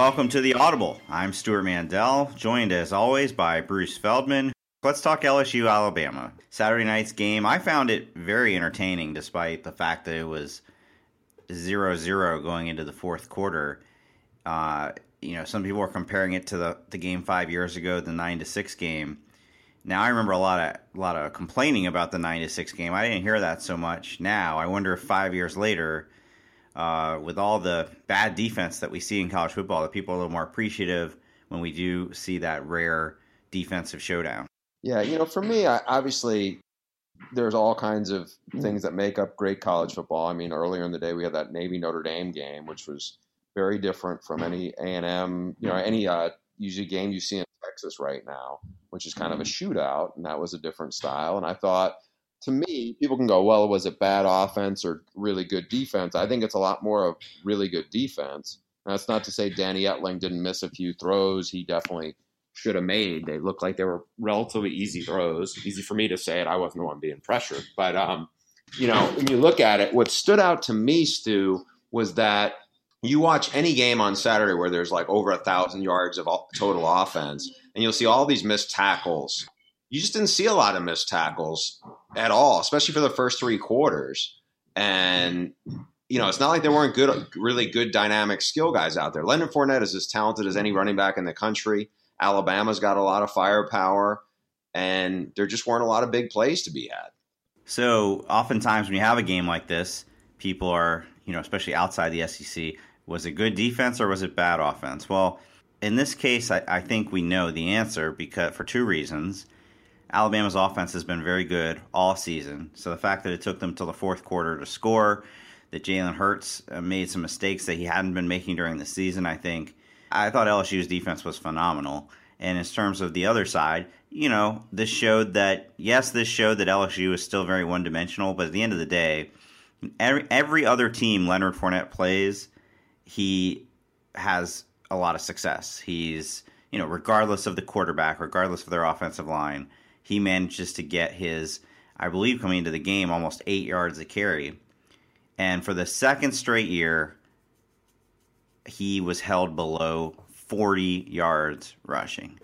Welcome to the Audible. I'm Stewart Mandel, joined as always by Bruce Feldman. Let's talk LSU Alabama. Saturday night's game. I found it very entertaining despite the fact that it was 0 0 going into the fourth quarter. Uh, you know, some people are comparing it to the, the game five years ago, the 9 to 6 game. Now I remember a lot of a lot of complaining about the 9 to 6 game. I didn't hear that so much now. I wonder if 5 years later uh, with all the bad defense that we see in college football, that people are a little more appreciative when we do see that rare defensive showdown. Yeah, you know, for me, I, obviously, there's all kinds of things that make up great college football. I mean, earlier in the day, we had that Navy Notre Dame game, which was very different from any A and M, you know, any uh, usually game you see in Texas right now, which is kind of a shootout, and that was a different style. And I thought to me, people can go, well, was it bad offense or really good defense? I think it's a lot more of really good defense. And that's not to say Danny Etling didn't miss a few throws. He definitely should have made. They looked like they were relatively easy throws. Easy for me to say it. I wasn't the one being pressured. But, um, you know, when you look at it, what stood out to me, Stu, was that you watch any game on Saturday where there's like over a thousand yards of total offense, and you'll see all these missed tackles you just didn't see a lot of missed tackles at all, especially for the first three quarters. And you know, it's not like there weren't good, really good dynamic skill guys out there. Leonard Fournette is as talented as any running back in the country. Alabama's got a lot of firepower, and there just weren't a lot of big plays to be had. So, oftentimes when you have a game like this, people are, you know, especially outside the SEC, was it good defense or was it bad offense? Well, in this case, I, I think we know the answer because for two reasons. Alabama's offense has been very good all season. So the fact that it took them till the fourth quarter to score, that Jalen Hurts uh, made some mistakes that he hadn't been making during the season, I think. I thought LSU's defense was phenomenal. And in terms of the other side, you know, this showed that, yes, this showed that LSU is still very one dimensional, but at the end of the day, every, every other team Leonard Fournette plays, he has a lot of success. He's, you know, regardless of the quarterback, regardless of their offensive line, he manages to get his, I believe, coming into the game, almost eight yards a carry. And for the second straight year, he was held below 40 yards rushing.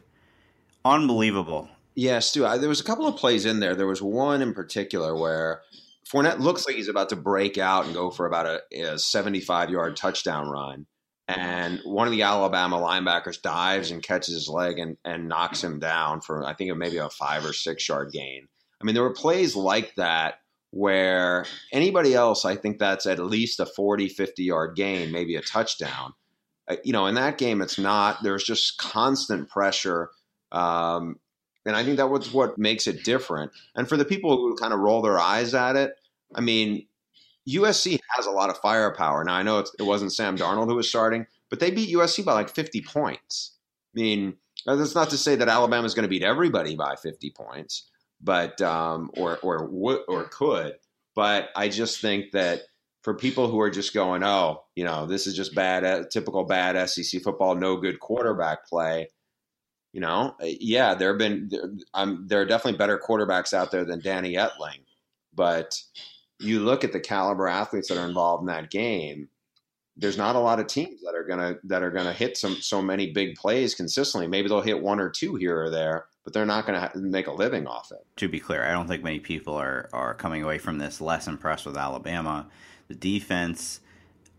Unbelievable. Yeah, Stu, I, there was a couple of plays in there. There was one in particular where Fournette looks like he's about to break out and go for about a, a 75 yard touchdown run and one of the Alabama linebackers dives and catches his leg and, and knocks him down for I think maybe a five or six yard gain. I mean, there were plays like that where anybody else, I think that's at least a 40, 50 yard gain, maybe a touchdown. Uh, you know, in that game, it's not. There's just constant pressure. Um, and I think that was what makes it different. And for the people who kind of roll their eyes at it, I mean, USC has a lot of firepower. Now I know it wasn't Sam Darnold who was starting, but they beat USC by like 50 points. I mean, that's not to say that Alabama is going to beat everybody by 50 points, but um, or or or could. But I just think that for people who are just going, oh, you know, this is just bad, uh, typical bad SEC football, no good quarterback play. You know, uh, yeah, there have been, there, um, there are definitely better quarterbacks out there than Danny Etling, but you look at the caliber athletes that are involved in that game there's not a lot of teams that are gonna that are gonna hit some so many big plays consistently. Maybe they'll hit one or two here or there, but they're not gonna make a living off it. To be clear, I don't think many people are are coming away from this less impressed with Alabama. The defense,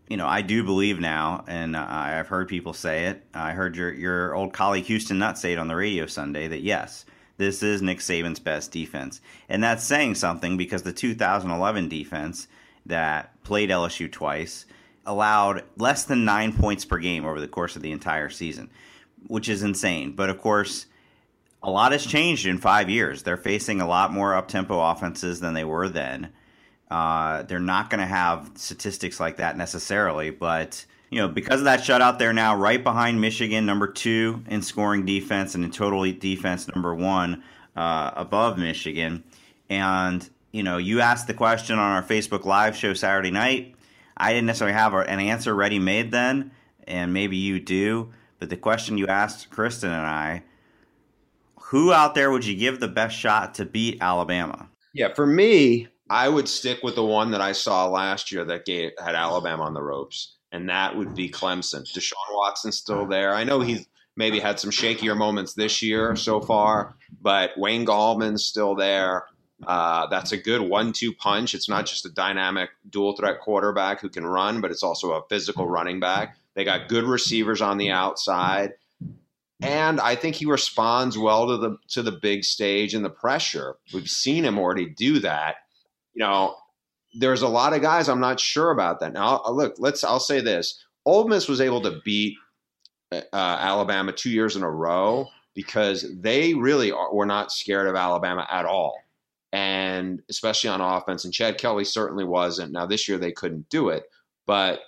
you know, I do believe now, and I've heard people say it. I heard your your old colleague Houston Nutt say it on the radio Sunday that yes, this is Nick Saban's best defense. And that's saying something because the 2011 defense that played LSU twice allowed less than nine points per game over the course of the entire season, which is insane. But of course, a lot has changed in five years. They're facing a lot more up tempo offenses than they were then. Uh, they're not going to have statistics like that necessarily, but you know, because of that shutout, they're now right behind Michigan, number two in scoring defense and in total defense, number one uh, above Michigan. And you know, you asked the question on our Facebook Live show Saturday night. I didn't necessarily have an answer ready made then, and maybe you do. But the question you asked Kristen and I, who out there would you give the best shot to beat Alabama? Yeah, for me, I would stick with the one that I saw last year that gave, had Alabama on the ropes, and that would be Clemson. Deshaun Watson's still there. I know he's maybe had some shakier moments this year so far, but Wayne Gallman's still there. Uh, that's a good one-two punch. It's not just a dynamic dual-threat quarterback who can run, but it's also a physical running back. They got good receivers on the outside, and I think he responds well to the to the big stage and the pressure. We've seen him already do that. You know, there's a lot of guys I'm not sure about that. Now, look, let's. I'll say this: Ole Miss was able to beat uh, Alabama two years in a row because they really are, were not scared of Alabama at all and especially on offense. And Chad Kelly certainly wasn't. Now this year they couldn't do it, but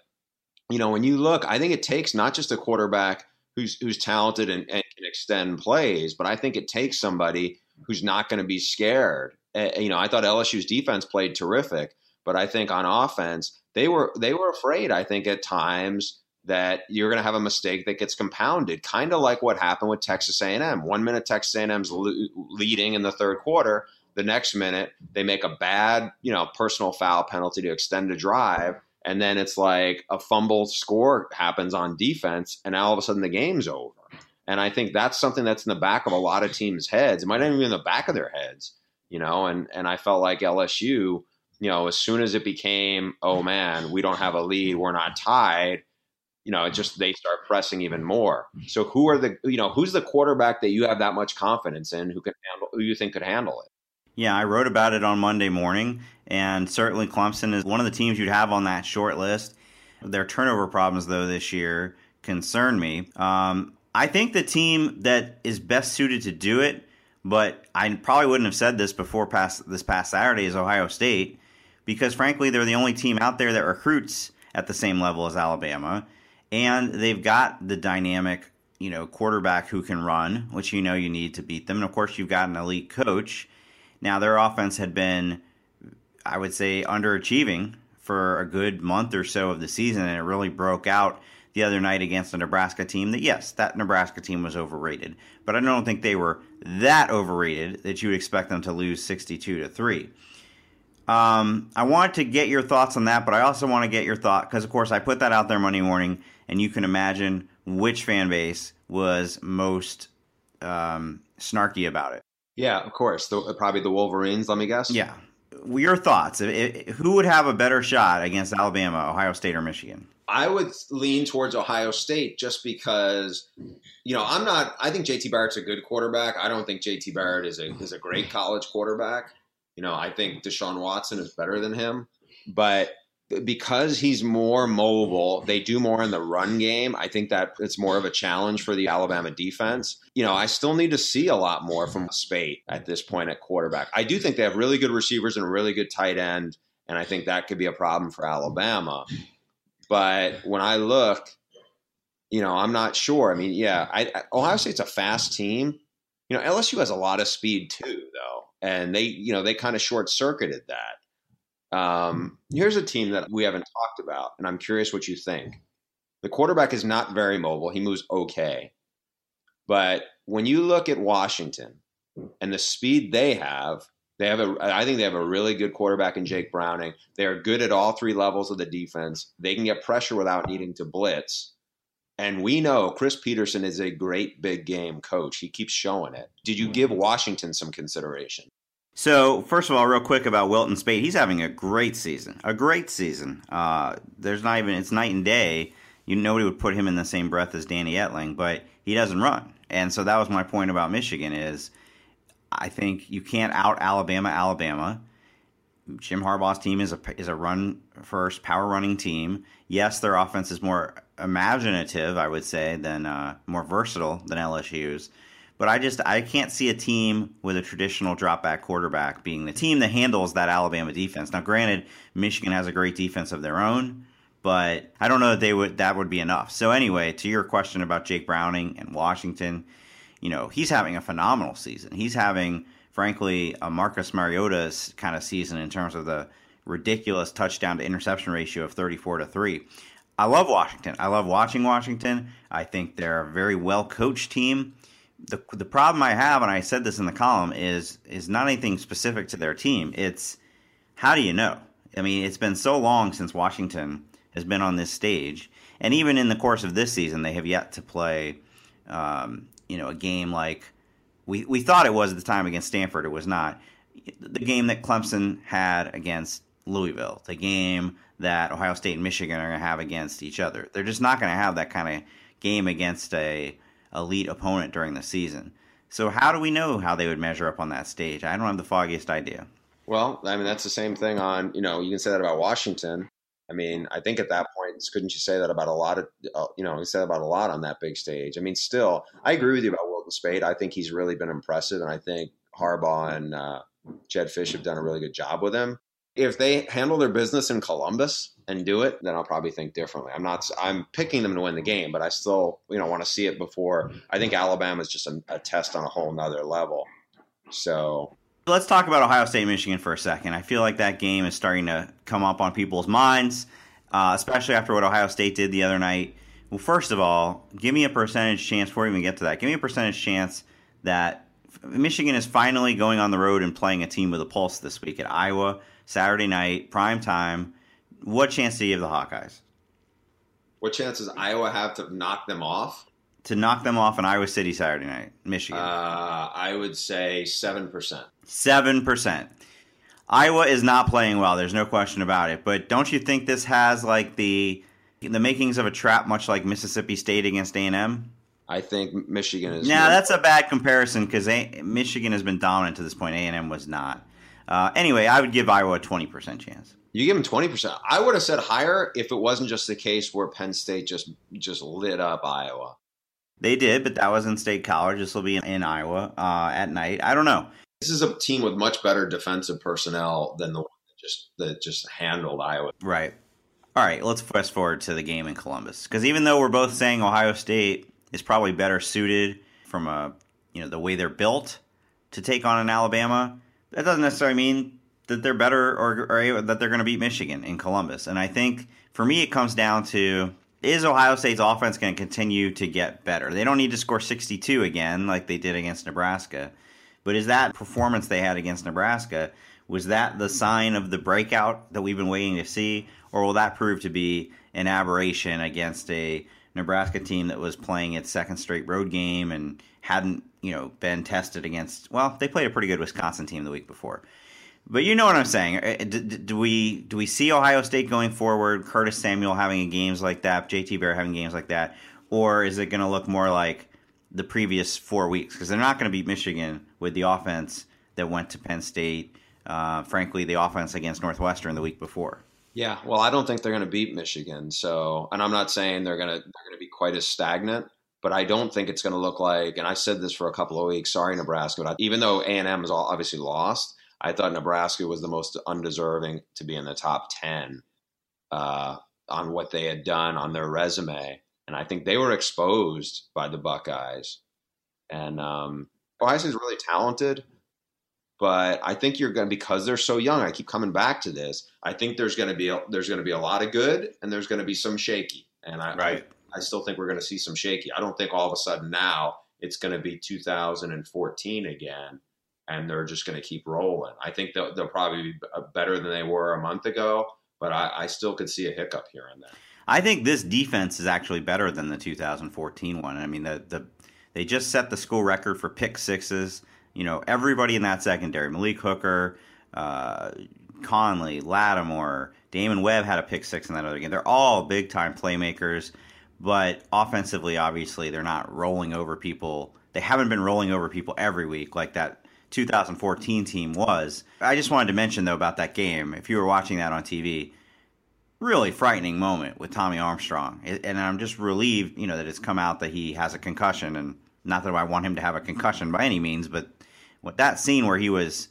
you know when you look, I think it takes not just a quarterback who's who's talented and, and can extend plays, but I think it takes somebody who's not going to be scared. Uh, you know, I thought LSU's defense played terrific, but I think on offense they were they were afraid. I think at times that you're going to have a mistake that gets compounded, kind of like what happened with Texas A&M. One minute Texas A&M's leading in the third quarter, the next minute, they make a bad, you know, personal foul penalty to extend a drive. And then it's like a fumble score happens on defense, and all of a sudden the game's over. And I think that's something that's in the back of a lot of teams' heads. It might not even be in the back of their heads, you know. And and I felt like LSU, you know, as soon as it became, oh man, we don't have a lead, we're not tied, you know, it just they start pressing even more. So who are the you know who's the quarterback that you have that much confidence in who can handle who you think could handle it? Yeah, I wrote about it on Monday morning, and certainly Clemson is one of the teams you'd have on that short list. Their turnover problems, though, this year concern me. Um, I think the team that is best suited to do it, but I probably wouldn't have said this before past this past Saturday, is Ohio State, because frankly, they're the only team out there that recruits at the same level as Alabama, and they've got the dynamic, you know, quarterback who can run, which you know you need to beat them, and of course, you've got an elite coach. Now, their offense had been, I would say, underachieving for a good month or so of the season, and it really broke out the other night against a Nebraska team that, yes, that Nebraska team was overrated, but I don't think they were that overrated that you would expect them to lose 62 to 3. Um, I wanted to get your thoughts on that, but I also want to get your thought because, of course, I put that out there Monday morning, and you can imagine which fan base was most um, snarky about it. Yeah, of course. The, probably the Wolverines. Let me guess. Yeah. Your thoughts? Who would have a better shot against Alabama, Ohio State, or Michigan? I would lean towards Ohio State just because, you know, I'm not. I think JT Barrett's a good quarterback. I don't think JT Barrett is a is a great college quarterback. You know, I think Deshaun Watson is better than him, but because he's more mobile, they do more in the run game. I think that it's more of a challenge for the Alabama defense. You know, I still need to see a lot more from Speight at this point at quarterback. I do think they have really good receivers and a really good tight end, and I think that could be a problem for Alabama. But when I look, you know, I'm not sure. I mean, yeah, I, Ohio State's a fast team. You know, LSU has a lot of speed too, though, and they, you know, they kind of short circuited that. Um, here's a team that we haven't talked about, and I'm curious what you think. The quarterback is not very mobile. He moves okay. But when you look at Washington and the speed they have, they have a I think they have a really good quarterback in Jake Browning. They are good at all three levels of the defense. They can get pressure without needing to blitz. And we know Chris Petersen is a great big game coach. He keeps showing it. Did you give Washington some consideration? So, first of all, real quick about Wilton Speight, he's having a great season. A great season. Uh, there's not even, it's night and day. You nobody would put him in the same breath as Danny Etling, but he doesn't run. And so that was my point about Michigan is I think you can't out Alabama Alabama. Jim Harbaugh's team is a is a run first power running team. Yes, their offense is more imaginative, I would say, than uh, more versatile than LSU's But I just I can't see a team with a traditional drop back quarterback being the team that handles that Alabama defense. Now, granted, Michigan has a great defense of their own, but I don't know that they would that would be enough. So anyway, to your question about Jake Browning and Washington, you know he's having a phenomenal season. He's having, frankly, a Marcus Mariota's kind of season in terms of the ridiculous touchdown to interception ratio of 34 to 3. I love Washington. I love watching Washington. I think they're a very well coached team. The the problem I have, and I said this in the column, is is not anything specific to their team. It's how do you know? I mean, it's been so long since Washington has been on this stage, and even in the course of this season, they have yet to play, um, you know, a game like we we thought it was at the time against Stanford. It was not the game that Clemson had against Louisville, the game that Ohio State and Michigan are going to have against each other. They're just not going to have that kind of game against a elite opponent during the season. So how do we know how they would measure up on that stage? I don't have the foggiest idea. Well, I mean that's the same thing on you know you can say that about Washington. I mean, I think at that point, couldn't you say that about a lot of, uh, you know, you said about a lot on that big stage. I mean, still, I agree with you about Wilton Speight. I think he's really been impressive, and I think Harbaugh and uh, Jedd Fisch have done a really good job with him. If they handle their business in Columbus and do it, then I'll probably think differently. I'm not. I'm picking them to win the game, but I still, you know, want to see it before. I think Alabama is just a, a test on a whole nother level. So let's talk about Ohio State Michigan for a second. I feel like that game is starting to come up on people's minds, uh, especially after what Ohio State did the other night. Well, first of all, give me a percentage chance before we even get to that. Give me a percentage chance that Michigan is finally going on the road and playing a team with a pulse this week at Iowa, Saturday night, prime time. What chance do you give the Hawkeyes? What chance does Iowa have to knock them off? To knock them off in Iowa City Saturday night, Michigan. Uh, I would say seven percent. Seven percent. Iowa is not playing well. There's no question about it. But don't you think this has like the the makings of a trap, much like Mississippi State against A and M? I think Michigan is. Now that's a bad comparison because Michigan has been dominant to this point. A and M was not. Uh, anyway, I would give Iowa a twenty percent chance. You give them twenty percent. I would have said higher if it wasn't just the case where Penn State just just lit up Iowa. They did, but that was in State College. This will be in, in Iowa uh, at night. I don't know. This is a team with much better defensive personnel than the one that just that just handled Iowa. Right. All right. Let's fast forward to the game in Columbus because even though we're both saying Ohio State is probably better suited from a you know the way they're built to take on an Alabama, that doesn't necessarily mean that they're better or, or that they're going to beat Michigan in Columbus. And I think for me, it comes down to is Ohio State's offense going to continue to get better? They don't need to score 62 again like they did against Nebraska. But is that performance they had against Nebraska, was that the sign of the breakout that we've been waiting to see? Or will that prove to be an aberration against a Nebraska team that was playing its second straight road game and hadn't, you know, been tested against, well, they played a pretty good Wisconsin team the week before. But you know what I'm saying. Uh, do, do, we do we see Ohio State going forward? Curtis Samuel having games like that, JT Barrett having games like that, or is it going to look more like the previous four weeks? Because they're not going to beat Michigan with the offense that went to Penn State. Uh, frankly, the offense against Northwestern the week before. Yeah, well, I don't think they're going to beat Michigan. So, and I'm not saying they're going to they're going to be quite as stagnant, but I don't think it's going to look like. And I said this for a couple of weeks. Sorry, Nebraska, but I, even though A and M is obviously lost, I thought Nebraska was the most undeserving to be in the top 10 uh, on what they had done on their resume. And I think they were exposed by the Buckeyes. And um, Ohio State's really talented, but I think you're going to because they're so young. I keep coming back to this. I think there's going to be a, there's going to be a lot of good, and there's going to be some shaky. And I, right. I, I still think we're going to see some shaky. I don't think all of a sudden now it's going to be 2014 again and they're just going to keep rolling. I think they'll, they'll, probably be better than they were a month ago, but I, I, still could see a hiccup here and there. I think this defense is actually better than the 2014 one. I mean, the, the they just set the school record for pick sixes. You know, everybody in that secondary, Malik Hooker, uh, Conley, Lattimore, Damon Webb had a pick six in that other game. They're all big time playmakers, but offensively, obviously, they're not rolling over people. They haven't been rolling over people every week like that 2014 team was. I just wanted to mention though about that game. If you were watching that on TV, really frightening moment with Tommy Armstrong, and I'm just relieved, you know, that it's come out that he has a concussion, and not that I want him to have a concussion by any means, but with that scene where he was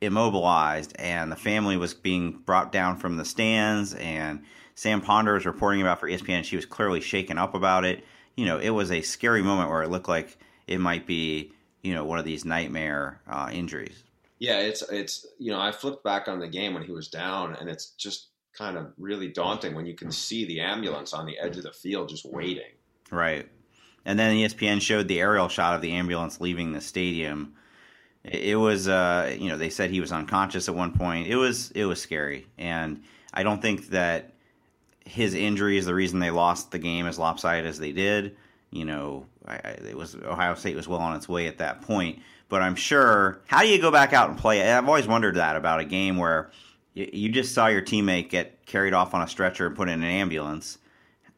immobilized and the family was being brought down from the stands and Sam Ponder was reporting about for ESPN and she was clearly shaken up about it. You know, it was a scary moment where it looked like it might be, you know, one of these nightmare uh, injuries. Yeah, it's it's you know I flipped back on the game when he was down, and it's just kind of really daunting when you can see the ambulance on the edge of the field just waiting. Right, and then ESPN showed the aerial shot of the ambulance leaving the stadium. It was, uh, you know, they said he was unconscious at one point. It was it was scary, and I don't think that his injury is the reason they lost the game as lopsided as they did. You know, I, it was Ohio State was well on its way at that point. But I'm sure, how do you go back out and play? I've always wondered that about a game where you just saw your teammate get carried off on a stretcher and put in an ambulance.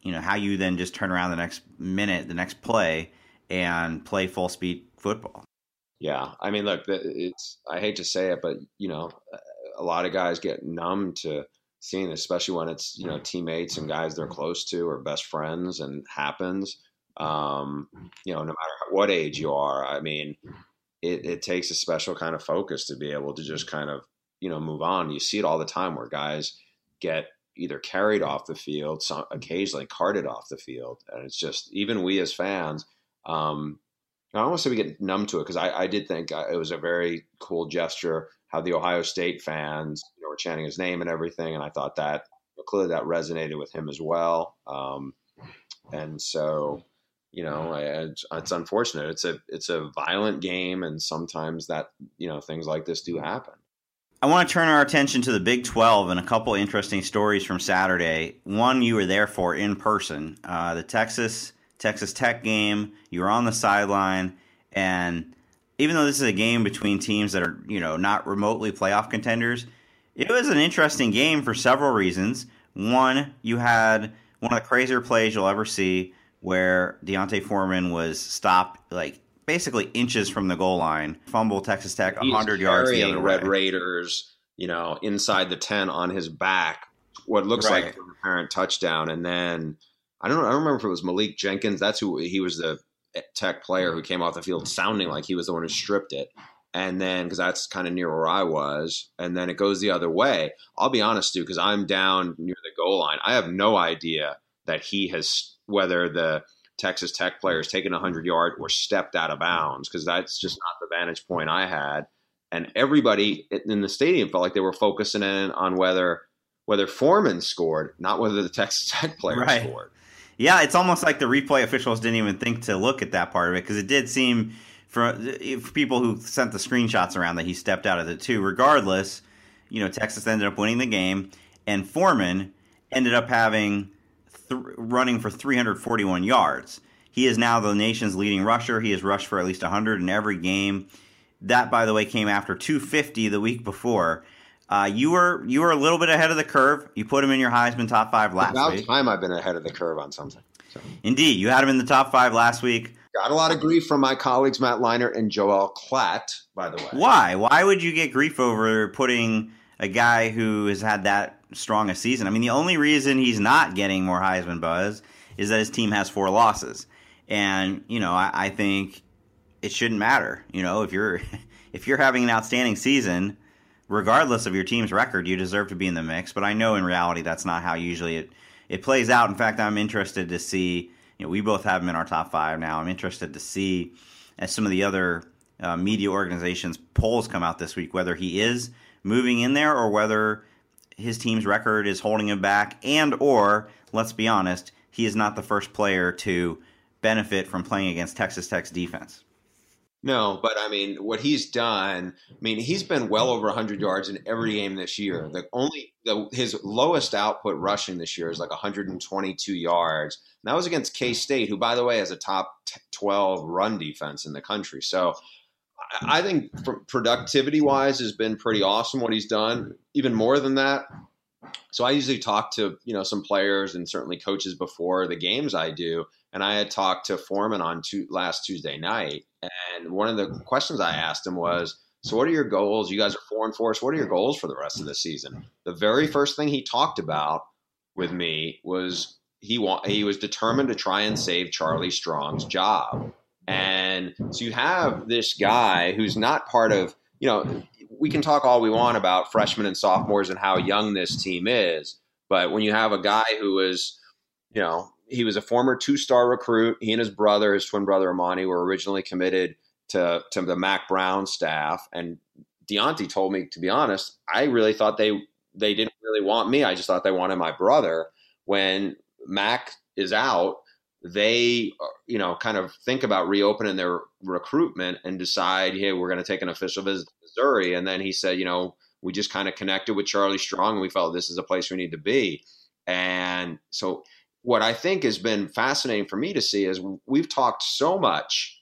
You know, how you then just turn around the next minute, the next play, and play full speed football. Yeah. I mean, look, it's, I hate to say it, but, you know, a lot of guys get numb to seeing, especially when it's, you know, teammates and guys they're close to or best friends and happens. Um, you know, no matter what age you are, I mean, it, it takes a special kind of focus to be able to just kind of you know move on. You see it all the time where guys get either carried off the field, some occasionally carted off the field, and it's just even we as fans. Um, I to say we get numb to it because I, I, did think uh, it was a very cool gesture how the Ohio State fans you know, were chanting his name and everything, and I thought that clearly that resonated with him as well. Um, and so you know, it's, it's unfortunate. It's a it's a violent game, and sometimes that you know things like this do happen. I want to turn our attention to the Big 12 and a couple interesting stories from Saturday. One you were there for in person, uh, the Texas Texas Tech game. You were on the sideline, and even though this is a game between teams that are you know not remotely playoff contenders, it was an interesting game for several reasons. One, you had one of the crazier plays you'll ever see where D'Onta Foreman was stopped like basically inches from the goal line, fumble Texas Tech hundred yards the other Red way. Raiders, you know, inside the ten on his back, what looks right. like an apparent touchdown, and then I don't know, I don't remember if it was Malik Jenkins. That's who he was the Tech player who came off the field sounding like he was the one who stripped it. And then, because that's kind of near where I was, and then it goes the other way. I'll be honest, dude, because I'm down near the goal line. I have no idea that he has whether the Texas Tech player has taken a 100 yard or stepped out of bounds because that's just not the vantage point I had. And everybody in the stadium felt like they were focusing in on whether whether Foreman scored, not whether the Texas Tech player right. scored. Yeah, it's almost like the replay officials didn't even think to look at that part of it because it did seem for, for people who sent the screenshots around that he stepped out of the two. Regardless, you know, Texas ended up winning the game, and Foreman ended up having th- running for 341 yards. He is now the nation's leading rusher. He has rushed for at least 100 in every game. That, by the way, came after 250 the week before. Uh, you were you were a little bit ahead of the curve. You put him in your Heisman top five last About week. time I've been ahead of the curve on something. So. Indeed, you had him in the top five last week. Got a lot of grief from my colleagues Matt Leinart and Joel Klatt, by the way. Why? Why would you get grief over putting a guy who has had that strong a season. I mean, the only reason he's not getting more Heisman buzz is that his team has four losses, and you know, I, I think it shouldn't matter. You know, if you're if you're having an outstanding season, regardless of your team's record, you deserve to be in the mix. But I know in reality that's not how usually it it plays out. In fact, I'm interested to see. You know, we both have him in our top five now. I'm interested to see as some of the other uh, media organizations polls come out this week whether he is moving in there or whether his team's record is holding him back, and or let's be honest, he is not the first player to benefit from playing against Texas Tech's defense. No, but I mean, what he's done. I mean, he's been well over 100 yards in every game this year. The only the, his lowest output rushing this year is like 122 yards. And that was against K State, who, by the way, has a top 12 run defense in the country. So I think productivity wise has been pretty awesome what he's done. Even more than that, so I usually talk to you know some players and certainly coaches before the games I do, and I had talked to Foreman on two, last Tuesday night, and one of the questions I asked him was, "So what are your goals? You guys are four and four. So what are your goals for the rest of the season?" The very first thing he talked about with me was he want he was determined to try and save Charlie Strong's job And so you have this guy who's not part of, you know, we can talk all we want about freshmen and sophomores and how young this team is. But when you have a guy who is, you know, he was a former two star recruit, he and his brother, his twin brother Armanti, were originally committed to, to the Mack Brown staff. And D'Onta told me, to be honest, I really thought they they didn't really want me. I just thought they wanted my brother. When Mack is out, they you know kind of think about reopening their recruitment and decide, hey, we're going to take an official visit Missouri. And then he said, you know, we just kind of connected with Charlie Strong, and we felt this is a place we need to be. And so, what I think has been fascinating for me to see is we've talked so much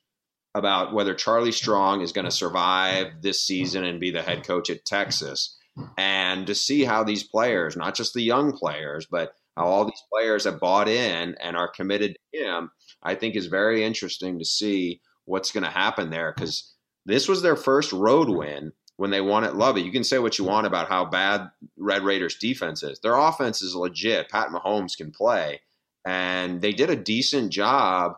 about whether Charlie Strong is going to survive this season and be the head coach at Texas. And to see how these players, not just the young players, but how all these players have bought in and are committed to him, I think is very interesting to see what's going to happen there because this was their first road win when they won at Lubbock. You can say what you want about how bad Red Raiders defense is. Their offense is legit. Pat Mahomes can play. And they did a decent job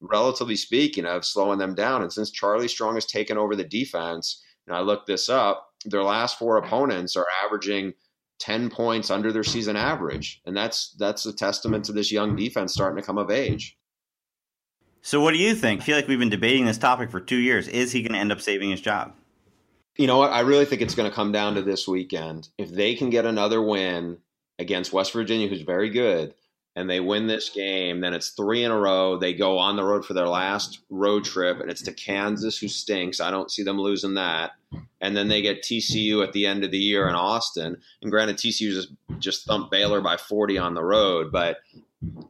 relatively speaking, of slowing them down. And since Charlie Strong has taken over the defense, and I looked this up, their last four opponents are averaging 10 points under their season average. And that's that's a testament to this young defense starting to come of age. So what do you think? I feel like we've been debating this topic for two years. Is he going to end up saving his job? You know what? I really think it's going to come down to this weekend. If they can get another win against West Virginia, who's very good, and they win this game, then it's three in a row. They go on the road for their last road trip, and it's to Kansas, who stinks. I don't see them losing that. And then they get TCU at the end of the year in Austin. And granted, TCU just just thumped Baylor by 40 on the road, but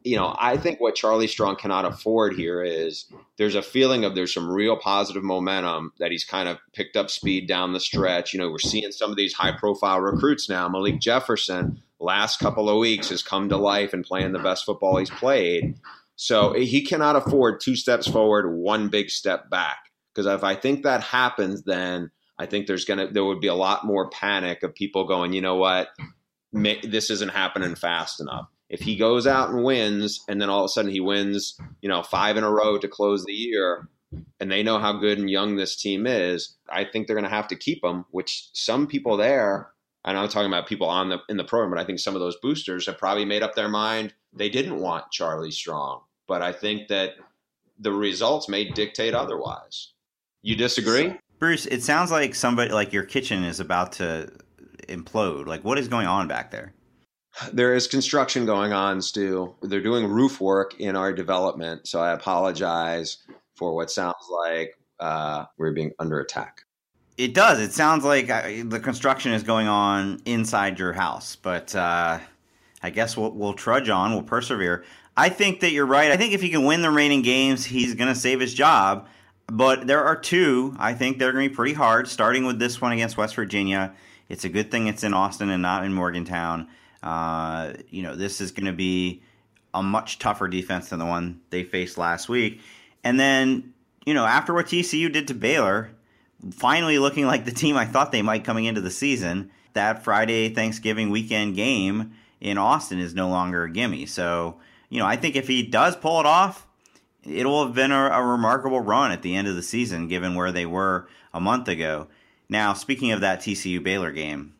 you know, I think what Charlie Strong cannot afford here is there's a feeling of there's some real positive momentum that he's kind of picked up speed down the stretch. You know, we're seeing some of these high profile recruits now. Malik Jefferson, last couple of weeks, has come to life and playing the best football he's played. So he cannot afford two steps forward, one big step back. Because if I think that happens, then I think there's gonna there would be a lot more panic of people going, you know what, this isn't happening fast enough if he goes out and wins and then all of a sudden he wins, you know, five in a row to close the year and they know how good and young this team is, I think they're going to have to keep him, which some people there, and I'm talking about people on the in the program, but I think some of those boosters have probably made up their mind they didn't want Charlie Strong. But I think that the results may dictate otherwise. You disagree? Bruce, it sounds like somebody like your kitchen is about to implode. Like what is going on back there? There is construction going on, Stu. They're doing roof work in our development, so I apologize for what sounds like uh, we're being under attack. It does. It sounds like uh, the construction is going on inside your house, but uh, I guess we'll, we'll trudge on. We'll persevere. I think that you're right. I think if he can win the remaining games, he's going to save his job. But there are two I think they're going to be pretty hard, starting with this one against West Virginia. It's a good thing it's in Austin and not in Morgantown. Uh, you know, this is going to be a much tougher defense than the one they faced last week. And then, you know, after what TCU did to Baylor, finally looking like the team I thought they might coming into the season, that Friday Thanksgiving weekend game in Austin is no longer a gimme. So, you know, I think if he does pull it off, it'll have been a, a remarkable run at the end of the season, given where they were a month ago. Now, speaking of that TCU Baylor game,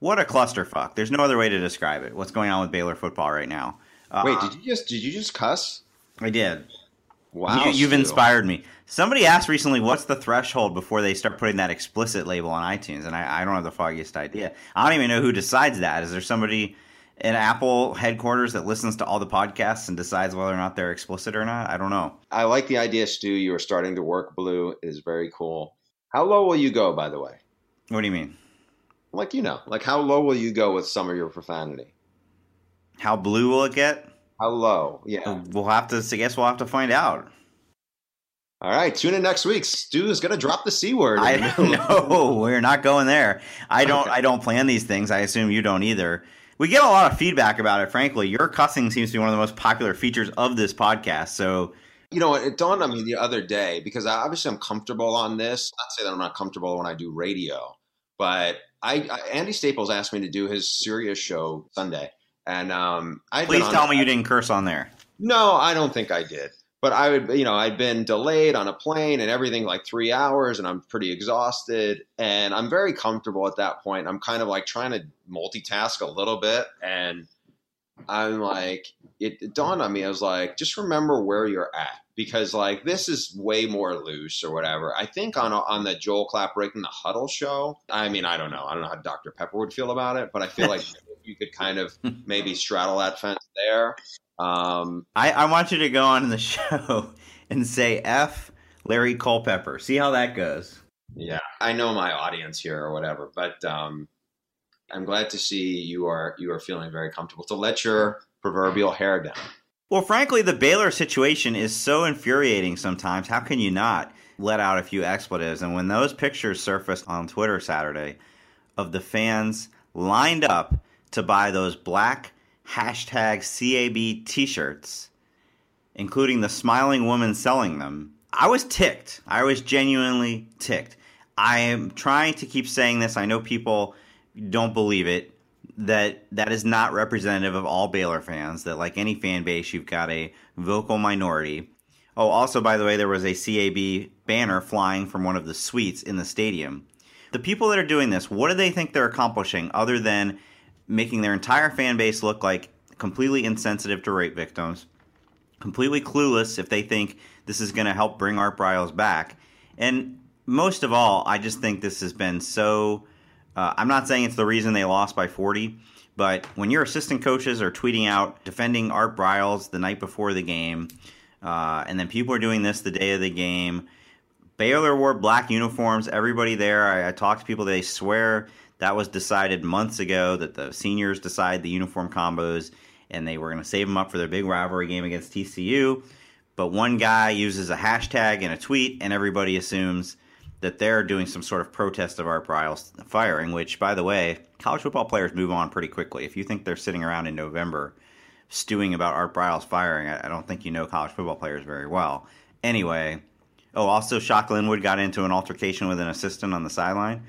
what a clusterfuck. There's no other way to describe it. What's going on with Baylor football right now? Uh, Wait, did you just did you just cuss? I did. Wow, you, have inspired me. Somebody asked recently, "What's the threshold before they start putting that explicit label on iTunes?" And I, I don't have the foggiest idea. I don't even know who decides that. Is there somebody in Apple headquarters that listens to all the podcasts and decides whether or not they're explicit or not? I don't know. I like the idea, Stu. You are starting to work blue. It is very cool. How low will you go, by the way? What do you mean? Like you know, like how low will you go with some of your profanity? How blue will it get? How low? Yeah, we'll have to. I guess we'll have to find out. All right, tune in next week. Stu is going to drop the c word. I no, we're not going there. I don't. Okay. I don't plan these things. I assume you don't either. We get a lot of feedback about it. Frankly, your cussing seems to be one of the most popular features of this podcast. So, you know, it dawned on me the other day because obviously I'm comfortable on this. Not say that I'm not comfortable when I do radio, but I, I, Andy Staples asked me to do his Sirius show Sunday, and um, I please tell me you didn't curse on there. No, I don't think I did. but I would, you know, I'd been delayed on a plane and everything like three hours, and I'm pretty exhausted. And I'm very comfortable at that point. I'm kind of like trying to multitask a little bit. And I'm like, it, it dawned on me, I was like, just remember where you're at because like this is way more loose or whatever. I think on on the Joel Klatt breaking the huddle show. I mean, I don't know. I don't know how Dr. Pepper would feel about it, but I feel like you could kind of maybe straddle that fence there. Um, I, I want you to go on in the show and say F Larry Culpepper. See how that goes. Yeah, I know my audience here or whatever, but um, I'm glad to see you are you are feeling very comfortable to let your proverbial hair down. Well, frankly, the Baylor situation is so infuriating sometimes. How can you not let out a few expletives? And when those pictures surfaced on Twitter Saturday of the fans lined up to buy those black hashtag CAB t shirts, including the smiling woman selling them, I was ticked. I was genuinely ticked. I am trying to keep saying this. I know people don't believe it. That that is not representative of all Baylor fans. That like any fan base, you've got a vocal minority. Oh, also by the way, there was a CAB banner flying from one of the suites in the stadium. The people that are doing this, what do they think they're accomplishing other than making their entire fan base look like completely insensitive to rape victims, completely clueless if they think this is going to help bring Art Briles back. And most of all, I just think this has been so. Uh, I'm not saying it's the reason they lost by 40, but when your assistant coaches are tweeting out defending Art Briles the night before the game, uh, and then people are doing this the day of the game. Baylor wore black uniforms. Everybody there, I, I talked to people. They swear that was decided months ago that the seniors decide the uniform combos and they were going to save them up for their big rivalry game against TCU. But one guy uses a hashtag in a tweet, and everybody assumes that they're doing some sort of protest of Art Briles firing, which, by the way, college football players move on pretty quickly. If you think they're sitting around in November stewing about Art Briles firing, I don't think you know college football players very well. Anyway, oh, also, Shock Linwood got into an altercation with an assistant on the sideline.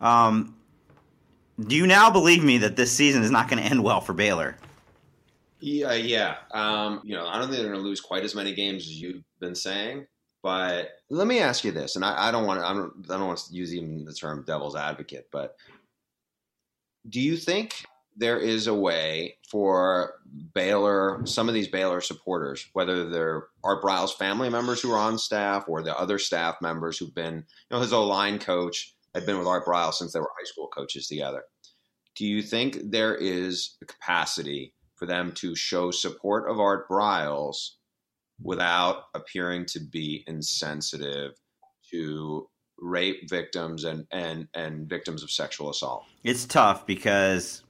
Um, do you now believe me that this season is not going to end well for Baylor? Yeah, yeah. Um, you know, I don't think they're going to lose quite as many games as you've been saying. But let me ask you this, and I, I don't want to. I don't, I don't want to use even the term "devil's advocate," but do you think there is a way for Baylor, some of these Baylor supporters, whether they're Art Briles family members who are on staff or the other staff members who've been, you know, his O line coach had been with Art Briles since they were high school coaches together. Do you think there is a capacity for them to show support of Art Briles without appearing to be insensitive to rape victims and, and, and victims of sexual assault? It's tough because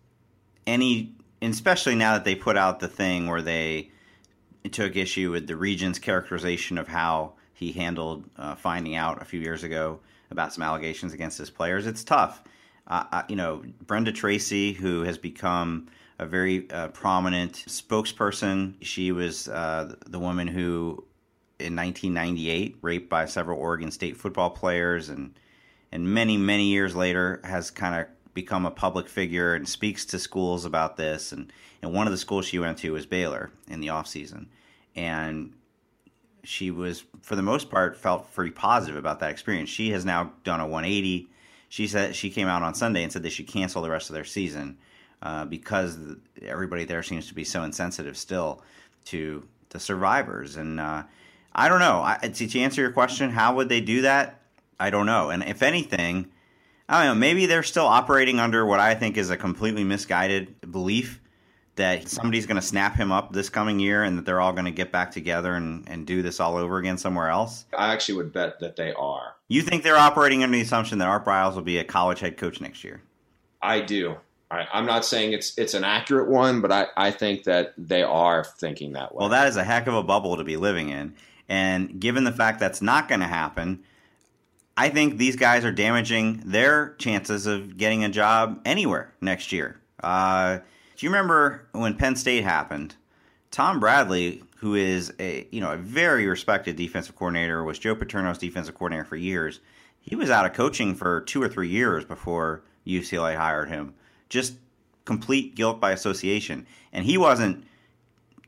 any, especially now that they put out the thing where they took issue with the regent's characterization of how he handled uh, finding out a few years ago about some allegations against his players. It's tough. Uh, you know, Brenda Tracy, who has become a very uh, prominent spokesperson. She was uh, the woman who, in 1998, raped by several Oregon State football players, and and many many years later has kind of become a public figure and speaks to schools about this. And and one of the schools she went to was Baylor in the off season, and she was for the most part felt pretty positive about that experience. She has now done a 180. She said she came out on Sunday and said they should cancel the rest of their season uh, because everybody there seems to be so insensitive still to the survivors. And uh, I don't know. I, to answer your question, how would they do that? I don't know. And if anything, I don't know. Maybe they're still operating under what I think is a completely misguided belief that somebody's going to snap him up this coming year and that they're all going to get back together and, and do this all over again somewhere else? I actually would bet that they are. You think they're operating under the assumption that Art Briles will be a college head coach next year? I do. I, am not saying it's it's an accurate one, but I, I think that they are thinking that way. Well, that is a heck of a bubble to be living in. And given the fact that's not going to happen, I think these guys are damaging their chances of getting a job anywhere next year. Uh, do you remember when Penn State happened? Tom Bradley, who is a you know a very respected defensive coordinator, was Joe Paterno's defensive coordinator for years. He was out of coaching for two or three years before UCLA hired him just complete guilt by association. And he wasn't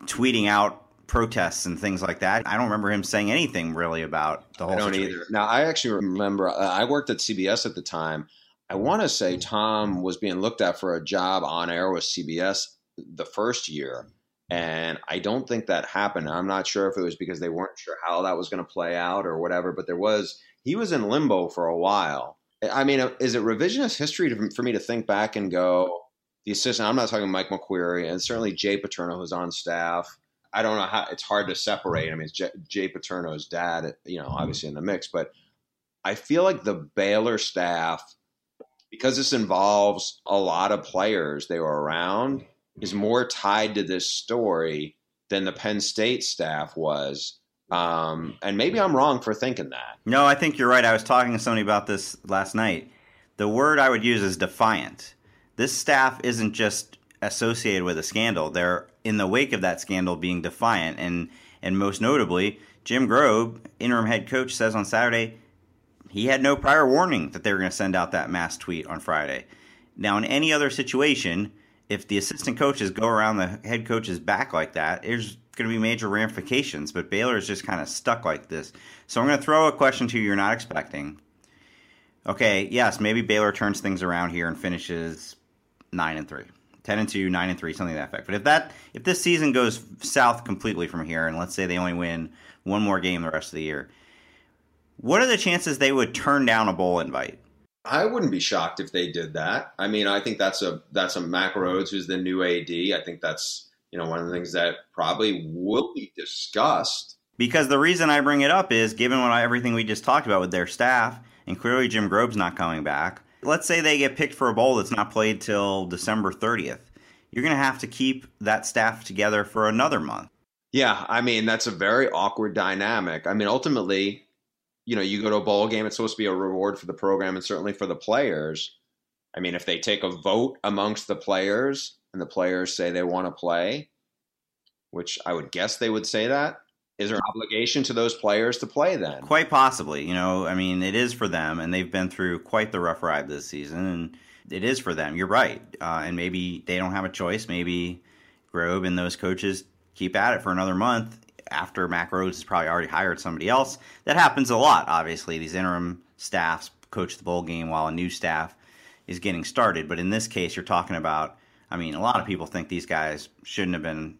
tweeting out protests and things like that. I don't remember him saying anything really about the whole. I don't situation. either. Now, I actually remember uh, I worked at CBS at the time. I want to say Tom was being looked at for a job on air with CBS the first year, and I don't think that happened. I'm not sure if it was because they weren't sure how that was going to play out or whatever. But there was he was in limbo for a while. I mean, uh, is it revisionist history to, for me to think back and go? The assistant. I'm not talking Mike McQueary, and certainly Jay Paterno, who's on staff. I don't know how it's hard to separate. I mean, it's Jay, Jay Paterno's dad, you know, mm-hmm. obviously in the mix, but I feel like the Baylor staff, because this involves a lot of players they were around, is more tied to this story than the Penn State staff was. Um, and maybe I'm wrong for thinking that. No, I think you're right. I was talking to somebody about this last night. The word I would use is defiant. This staff isn't just associated with a scandal. They're in the wake of that scandal being defiant and and most notably, Jim Grobe, interim head coach, says on Saturday he had no prior warning that they were going to send out that mass tweet on Friday. Now, in any other situation, if the assistant coaches go around the head coach's back like that, there's going to be major ramifications. But Baylor is just kind of stuck like this. So I'm going to throw a question to you you're not expecting. Okay, yes, maybe Baylor turns things around here and finishes nine and three. 10 and 2, 9 and 3, something to that effect. But if that if this season goes south completely from here and let's say they only win one more game the rest of the year, what are the chances they would turn down a bowl invite? I wouldn't be shocked if they did that. I mean, I think that's a that's a Mack Rhoades who's the new AD. I think that's, you know, one of the things that probably will be discussed. Because the reason I bring it up is given what everything we just talked about with their staff and clearly Jim Grobe's not coming back let's say they get picked for a bowl that's not played till December 30th. You're going to have to keep that staff together for another month. Yeah, I mean, that's a very awkward dynamic. I mean, ultimately, you know, you go to a bowl game, it's supposed to be a reward for the program and certainly for the players. I mean, if they take a vote amongst the players and the players say they want to play, which I would guess they would say that, is there an obligation to those players to play then? Quite possibly. You know, I mean, it is for them, and they've been through quite the rough ride this season, and it is for them. You're right. Uh, and maybe they don't have a choice. Maybe Grobe and those coaches keep at it for another month after Mack Rhoades has probably already hired somebody else. That happens a lot, obviously. These interim staffs coach the bowl game while a new staff is getting started. But in this case, you're talking about, I mean, a lot of people think these guys shouldn't have been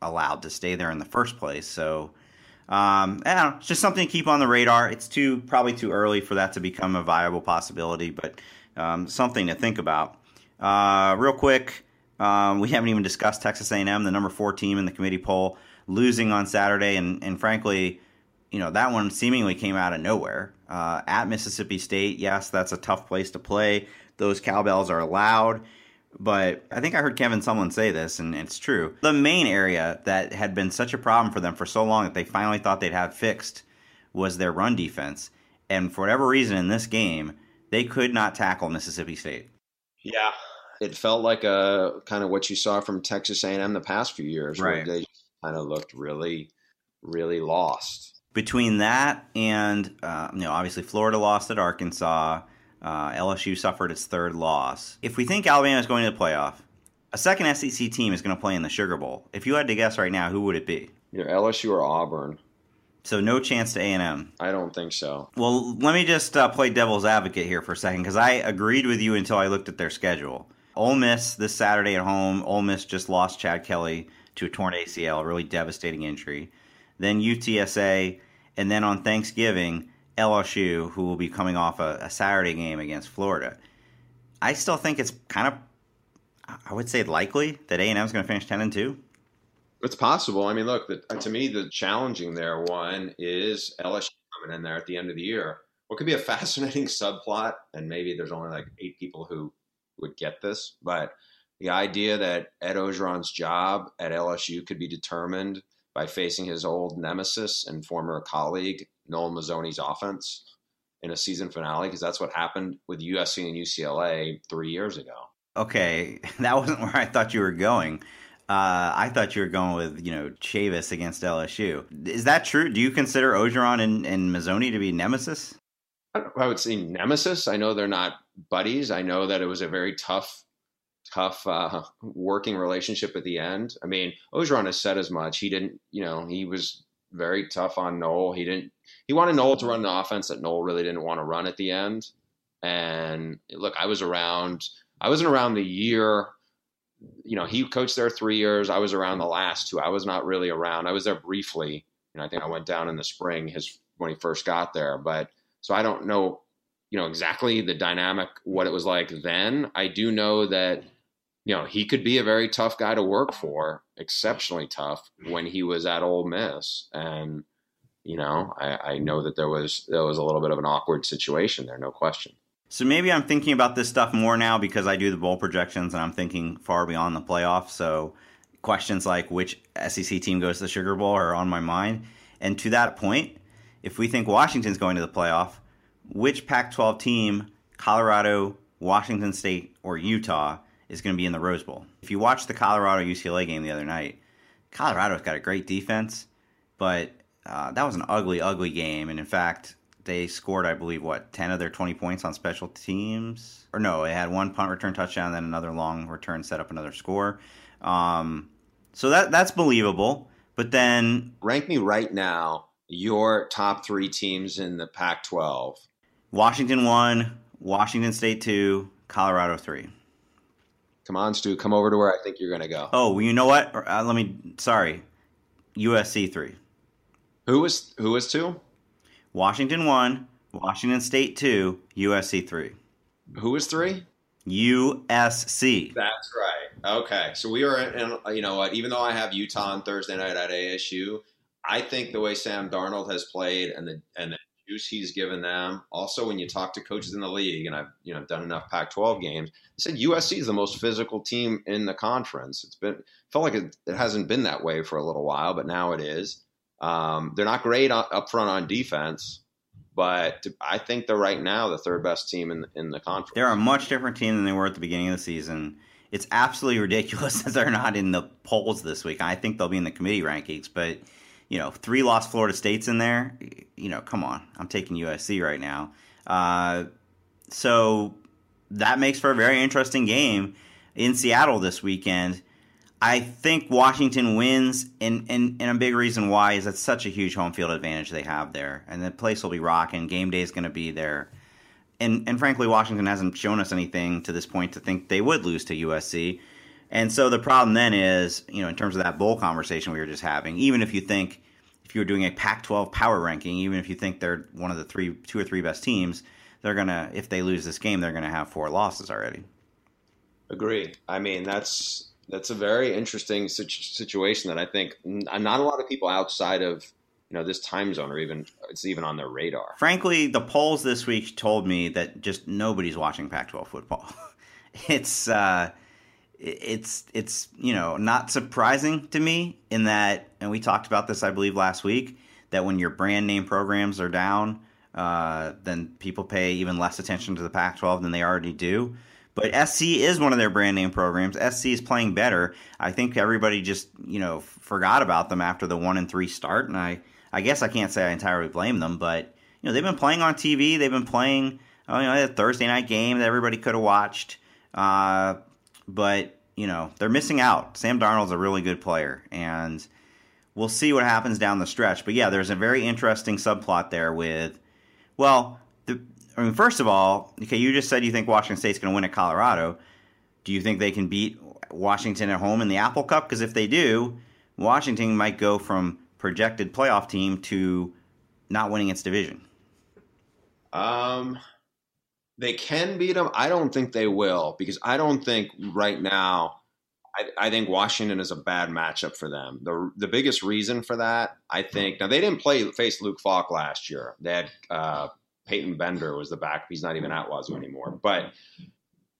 allowed to stay there in the first place. So, um, know, it's just something to keep on the radar. It's too probably too early for that to become a viable possibility, but um, something to think about. Uh, real quick, um, we haven't even discussed Texas A&M, the number four team in the committee poll, losing on Saturday, and, and frankly, you know that one seemingly came out of nowhere. Uh, at Mississippi State, yes, that's a tough place to play. Those cowbells are loud. But I think I heard Kevin Sumlin say this, and it's true. The main area that had been such a problem for them for so long that they finally thought they'd have fixed was their run defense. And for whatever reason in this game, they could not tackle Mississippi State. Yeah, it felt like a kind of what you saw from Texas A&M the past few years, right. where they kind of looked really, really lost. Between that and uh, you know, obviously Florida lost at Arkansas. Uh, LSU suffered its third loss. If we think Alabama is going to the playoff, a second SEC team is going to play in the Sugar Bowl. If you had to guess right now, who would it be? Either LSU or Auburn. So no chance to A and M. I don't think so. Well, let me just uh, play devil's advocate here for a second because I agreed with you until I looked at their schedule. Ole Miss this Saturday at home. Ole Miss just lost Chad Kelly to a torn ACL, a really devastating injury. Then UTSA, and then on Thanksgiving LSU, who will be coming off a, a Saturday game against Florida. I still think it's kind of, I would say, likely that A and M is going to finish ten and two. It's possible. I mean, look, the, to me, the challenging there one is LSU coming in there at the end of the year. What could be a fascinating subplot, and maybe there's only like eight people who would get this, but the idea that Ed Orgeron's job at LSU could be determined by facing his old nemesis and former colleague Noel Mazzone's offense in a season finale because that's what happened with USC and UCLA three years ago. Okay, that wasn't where I thought you were going. Uh, I thought you were going with you know Chavis against LSU. Is that true? Do you consider Orgeron and, and Mazzone to be nemesis? I would say nemesis. I know they're not buddies. I know that it was a very tough tough uh, working relationship at the end. I mean, Orgeron has said as much. He didn't, you know, he was very tough on Noel. He didn't. He wanted Noel to run the offense that Noel really didn't want to run at the end. And look, I was around. I wasn't around the year. You know, he coached there three years. I was around the last two. I was not really around. I was there briefly. And I think I went down in the spring his when he first got there. But so I don't know, you know, exactly the dynamic what it was like then. I do know that you know, he could be a very tough guy to work for, exceptionally tough mm-hmm. when he was at Ole Miss. And, you know, I, I know that there was there was a little bit of an awkward situation there, no question. So maybe I'm thinking about this stuff more now because I do the bowl projections and I'm thinking far beyond the playoff. So questions like which SEC team goes to the Sugar Bowl are on my mind. And to that point, if we think Washington's going to the playoff, which Pac 12 team, Colorado, Washington State, or Utah, is going to be in the Rose Bowl. If you watch the Colorado UCLA game the other night, Colorado's got a great defense, but uh, that was an ugly, ugly game. And in fact, they scored, I believe, what, 10 of their 20 points on special teams? Or no, they had one punt return touchdown, then another long return set up another score. Um, so that that's believable. But then. Rank me right now your top three teams in the Pac 12 Washington 1, Washington State 2, Colorado 3. Come on, Stew. Come over to where I think you're going to go. Oh, well, you know what? Uh, let me. Sorry, USC three. Who was who was two? Washington one, Washington State two, USC three. Who was three? USC. That's right. Okay, so we are in. You know what? Even though I have Utah on Thursday night at ASU, I think the way Sam Darnold has played and the and the juice he's given them. Also, when you talk to coaches in the league, and I've you know done enough Pac-12 games, they said USC is the most physical team in the conference. It's been felt like it, it hasn't been that way for a little while, but now it is. Um, they're not great up front on defense, but I think they're right now the third best team in in the conference. They're a much different team than they were at the beginning of the season. It's absolutely ridiculous that they're not in the polls this week. I think they'll be in the committee rankings, but you know, three lost Florida States in there. You know, come on, I'm taking USC right now. Uh, so that makes for a very interesting game in Seattle this weekend. I think Washington wins, and, and, and a big reason why is that's such a huge home field advantage they have there, and the place will be rocking. Game day is going to be there, and and frankly, Washington hasn't shown us anything to this point to think they would lose to USC. And so the problem then is, you know, in terms of that bowl conversation we were just having, even if you think if you were doing a Pac-12 power ranking, even if you think they're one of the three, two or three best teams, they're gonna if they lose this game, they're gonna have four losses already. Agree. I mean, that's that's a very interesting situation that I think not a lot of people outside of you know this time zone or even it's even on their radar. Frankly, the polls this week told me that just nobody's watching Pac-12 football. it's uh, it's it's you know not surprising to me in that, and we talked about this I believe last week that when your brand name programs are down, uh, then people pay even less attention to the Pac-12 than they already do. But SC is one of their brand name programs. SC is playing better. I think everybody just you know forgot about them after the one and three start, and I I guess I can't say I entirely blame them, but you know they've been playing on TV. They've been playing. Oh, you know, a Thursday night game that everybody could have watched. Uh, but you know they're missing out. Sam Darnold's a really good player, and we'll see what happens down the stretch. But yeah, there's a very interesting subplot there with, well, the, I mean, first of all, okay, you just said you think Washington State's going to win at Colorado. Do you think they can beat Washington at home in the Apple Cup? Because if they do, Washington might go from projected playoff team to not winning its division. Um, they can beat them. I don't think they will because I don't think right now. I, I, think Washington is a bad matchup for them. The the biggest reason for that, I think, now they didn't play face Luke Falk last year. They had uh, Peyton Bender was the back. He's not even at Wazoo anymore. But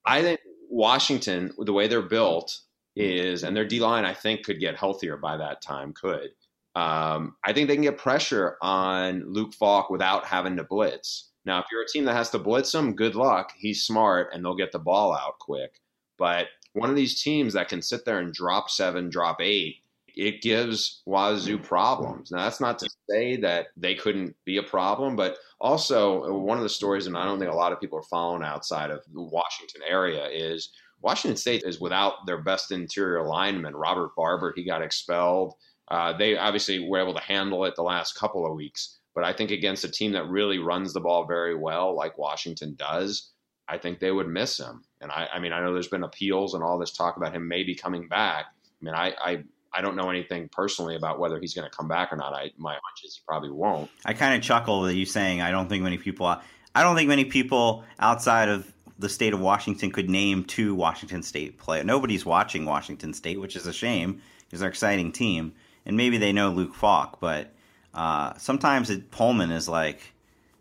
I think Washington, the way they're built, is and their D line, I think, could get healthier by that time. Could um, I think they can get pressure on Luke Falk without having to blitz. Now, if you're a team that has to blitz him, good luck. He's smart and they'll get the ball out quick. But one of these teams that can sit there and drop seven, drop eight, it gives Wazoo problems. Now, that's not to say that they couldn't be a problem, but Also, one of the stories, and I don't think a lot of people are following outside of the Washington area, is Washington State is without their best interior lineman, Robert Barber. He got expelled. Uh, they obviously were able to handle it the last couple of weeks, but I think against a team that really runs the ball very well, like Washington does, I think they would miss him. And I, I mean, I know there's been appeals and all this talk about him maybe coming back. I mean, I, I, I don't know anything personally about whether he's going to come back or not. I, my hunch is he probably won't. I kind of chuckle that you saying I don't think many people. I don't think many people outside of the state of Washington could name two Washington State players. Nobody's watching Washington State, which is a shame because they're an exciting team, and maybe they know Luke Falk, but uh, sometimes it, Pullman is like,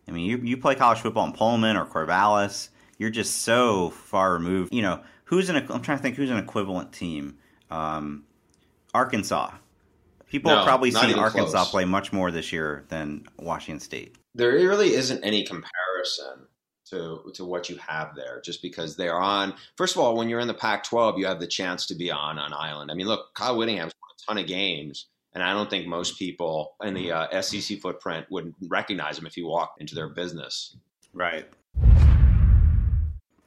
I mean, you, you play college football in Pullman or Corvallis, you're just so far removed. You know, who's an? I'm trying to think who's an equivalent team. Um, Arkansas. People No, have probably seen Arkansas close. play much more this year than Washington State. there really isn't any comparison to to what you have there just because they're on first of all when you're in the Pac-12 you have the chance to be on an island I mean look Kyle Whittingham's won a ton of games and I don't think most people in the uh, SEC footprint would recognize him if he walked into their business Right.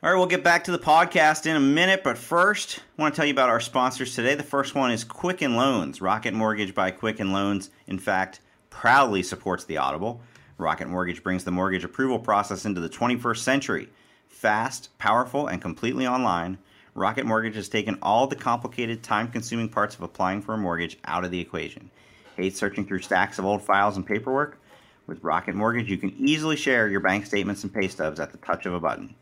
All right, we'll get back to the podcast in a minute, but first, I want to tell you about our sponsors today. The first one is Quicken Loans. Rocket Mortgage by Quicken Loans, in fact, proudly supports the Audible. Rocket Mortgage brings the mortgage approval process into the 21st century. Fast, powerful, and completely online, Rocket Mortgage has taken all the complicated, time consuming parts of applying for a mortgage out of the equation. Hate searching through stacks of old files and paperwork? With Rocket Mortgage, you can easily share your bank statements and pay stubs at the touch of a button,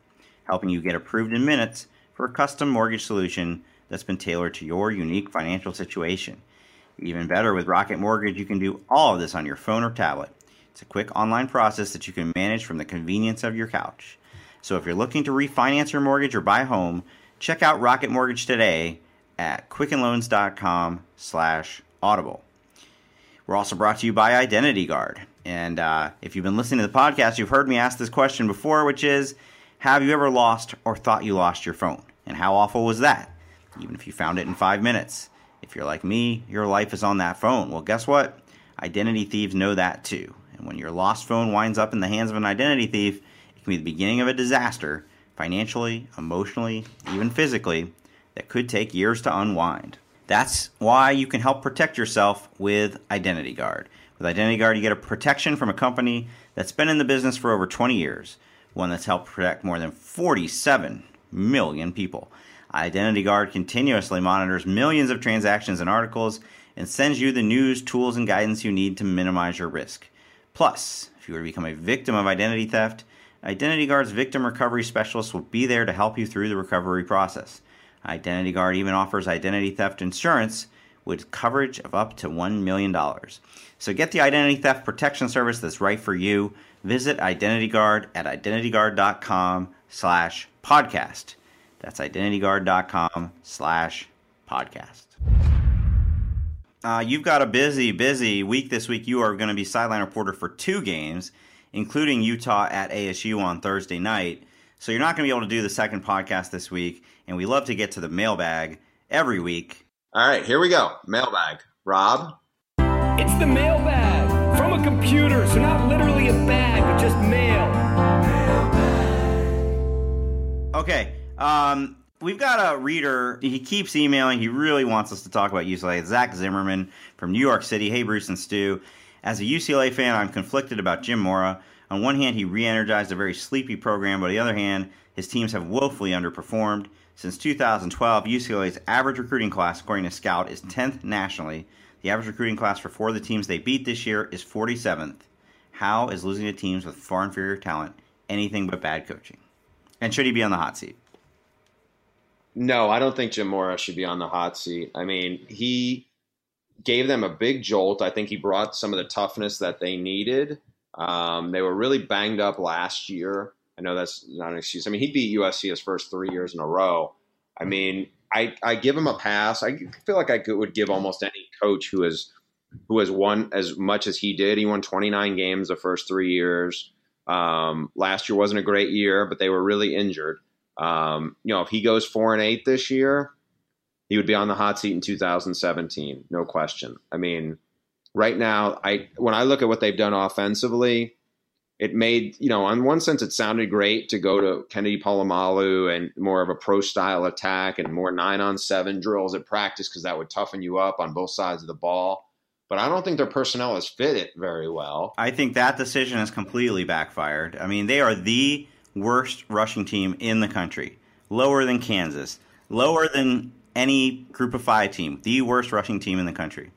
helping you get approved in minutes for a custom mortgage solution that's been tailored to your unique financial situation. Even better, with Rocket Mortgage, you can do all of this on your phone or tablet. It's a quick online process that you can manage from the convenience of your couch. So if you're looking to refinance your mortgage or buy a home, check out Rocket Mortgage today at quickenloans.com slash audible. We're also brought to you by Identity Guard. And uh, if you've been listening to the podcast, you've heard me ask this question before, which is Have you ever lost or thought you lost your phone? And how awful was that? Even if you found it in five minutes. If you're like me, your life is on that phone. Well, guess what? Identity thieves know that too. And when your lost phone winds up in the hands of an identity thief, it can be the beginning of a disaster, financially, emotionally, even physically, that could take years to unwind. That's why you can help protect yourself with Identity Guard. With Identity Guard, you get a protection from a company that's been in the business for over 20 years, one that's helped protect more than 47 million people. Identity Guard continuously monitors millions of transactions and articles and sends you the news, tools, and guidance you need to minimize your risk. Plus, if you were to become a victim of identity theft, Identity Guard's victim recovery specialist will be there to help you through the recovery process. Identity Guard even offers identity theft insurance with coverage of up to $1 million. So get the identity theft protection service that's right for you. Visit Identity Guard at identityguard.com slash podcast. That's identityguard.com slash podcast. Uh, you've got a busy, busy week this week. You are going to be sideline reporter for two games, including Utah at ASU on Thursday night. So you're not going to be able to do the second podcast this week. And we love to get to the mailbag every week. all right here we go mailbag Rob It's the mailbag from a computer, so not literally a bag, but just mail. Okay. Um, we've got a reader. He keeps emailing. He really wants us to talk about UCLA. It's Zach Zimmerman from New York City. Hey, Bruce and Stew. As a UCLA fan, I'm conflicted about Jim Mora. On one hand, he re energized a very sleepy program, but on the other hand, his teams have woefully underperformed. Since 2012, UCLA's average recruiting class, according to Scout, is 10th nationally. The average recruiting class for four of the teams they beat this year is 47th. How is losing to teams with far inferior talent anything but bad coaching? And should he be on the hot seat? No, I don't think Jim Mora should be on the hot seat. I mean, he gave them a big jolt. I think he brought some of the toughness that they needed. Um, they were really banged up last year. I know that's not an excuse. I mean, he beat USC his first three years in a row. I mean, I, I give him a pass. I feel like I could, would give almost any coach who has who has won as much as he did. He won 29 games the first three years. Um, last year wasn't a great year, but they were really injured. Um, you know, if he goes four and eight this year, he would be on the hot seat in 2017, no question. I mean, right now, I when I look at what they've done offensively, it made you know on one sense it sounded great to go to Kennedy Polamalu and more of a pro style attack and more nine on seven drills at practice because that would toughen you up on both sides of the ball. But I don't think their personnel has fit it very well. I think that decision has completely backfired. I mean, they are the worst rushing team in the country, lower than Kansas, lower than any group of five team, the worst rushing team in the country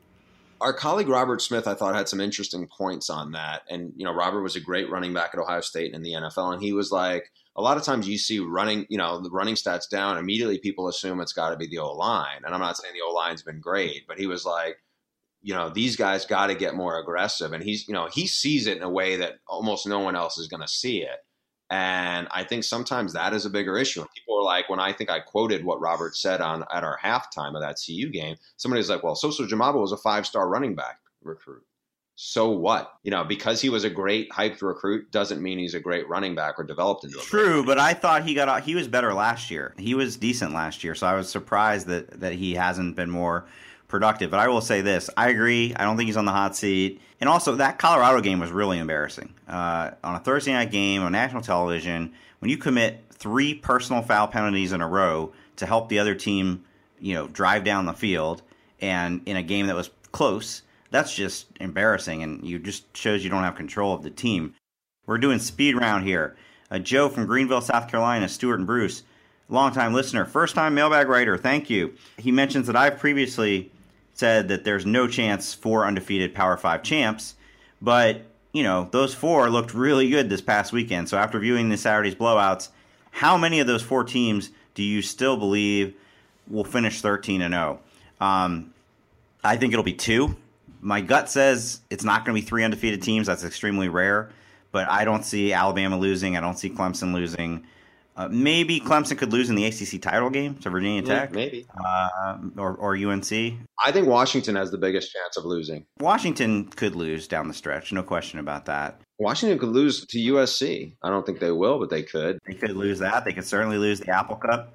our colleague Robert Smith, I thought, had some interesting points on that. And, you know, Robert was a great running back at Ohio State and in the NFL. And he was like, a lot of times you see running, you know, the running stats down, immediately people assume it's got to be the O line. And I'm not saying the O line's been great, but he was like, you know, these guys got to get more aggressive. And he's, you know, he sees it in a way that almost no one else is going to see it. And I think sometimes that is a bigger issue. And people are like, when I think I quoted what Robert said on at our halftime of that CU game, somebody was like, well, Soso Jamabo was a five star running back recruit. So what? You know, because he was a great hyped recruit doesn't mean he's a great running back or developed into a True, but I thought he got he was better last year. He was decent last year, so I was surprised that that he hasn't been more productive. But I will say this: I agree. I don't think he's on the hot seat. And also, that Colorado game was really embarrassing. Uh, on a Thursday night game on national television, when you commit three personal foul penalties in a row to help the other team, you know, drive down the field, and in a game that was close, that's just embarrassing, and you just shows you don't have control of the team. We're doing speed round here. Uh, Joe from Greenville, South Carolina, Stuart and Bruce, longtime listener, first time mailbag writer. Thank you. He mentions that I've previously said that there's no chance for undefeated Power Five champs, but you know those four looked really good this past weekend. So after viewing the Saturday's blowouts, how many of those four teams do you still believe will finish 13 and 0? Um, I think it'll be two. My gut says it's not going to be three undefeated teams. That's extremely rare. But I don't see Alabama losing. I don't see Clemson losing. Uh, maybe Clemson could lose in the ACC title game to Virginia Tech, maybe, uh, or or UNC. I think Washington has the biggest chance of losing. Washington could lose down the stretch, no question about that. Washington could lose to USC. I don't think they will, but they could. They could lose that. They could certainly lose the Apple Cup.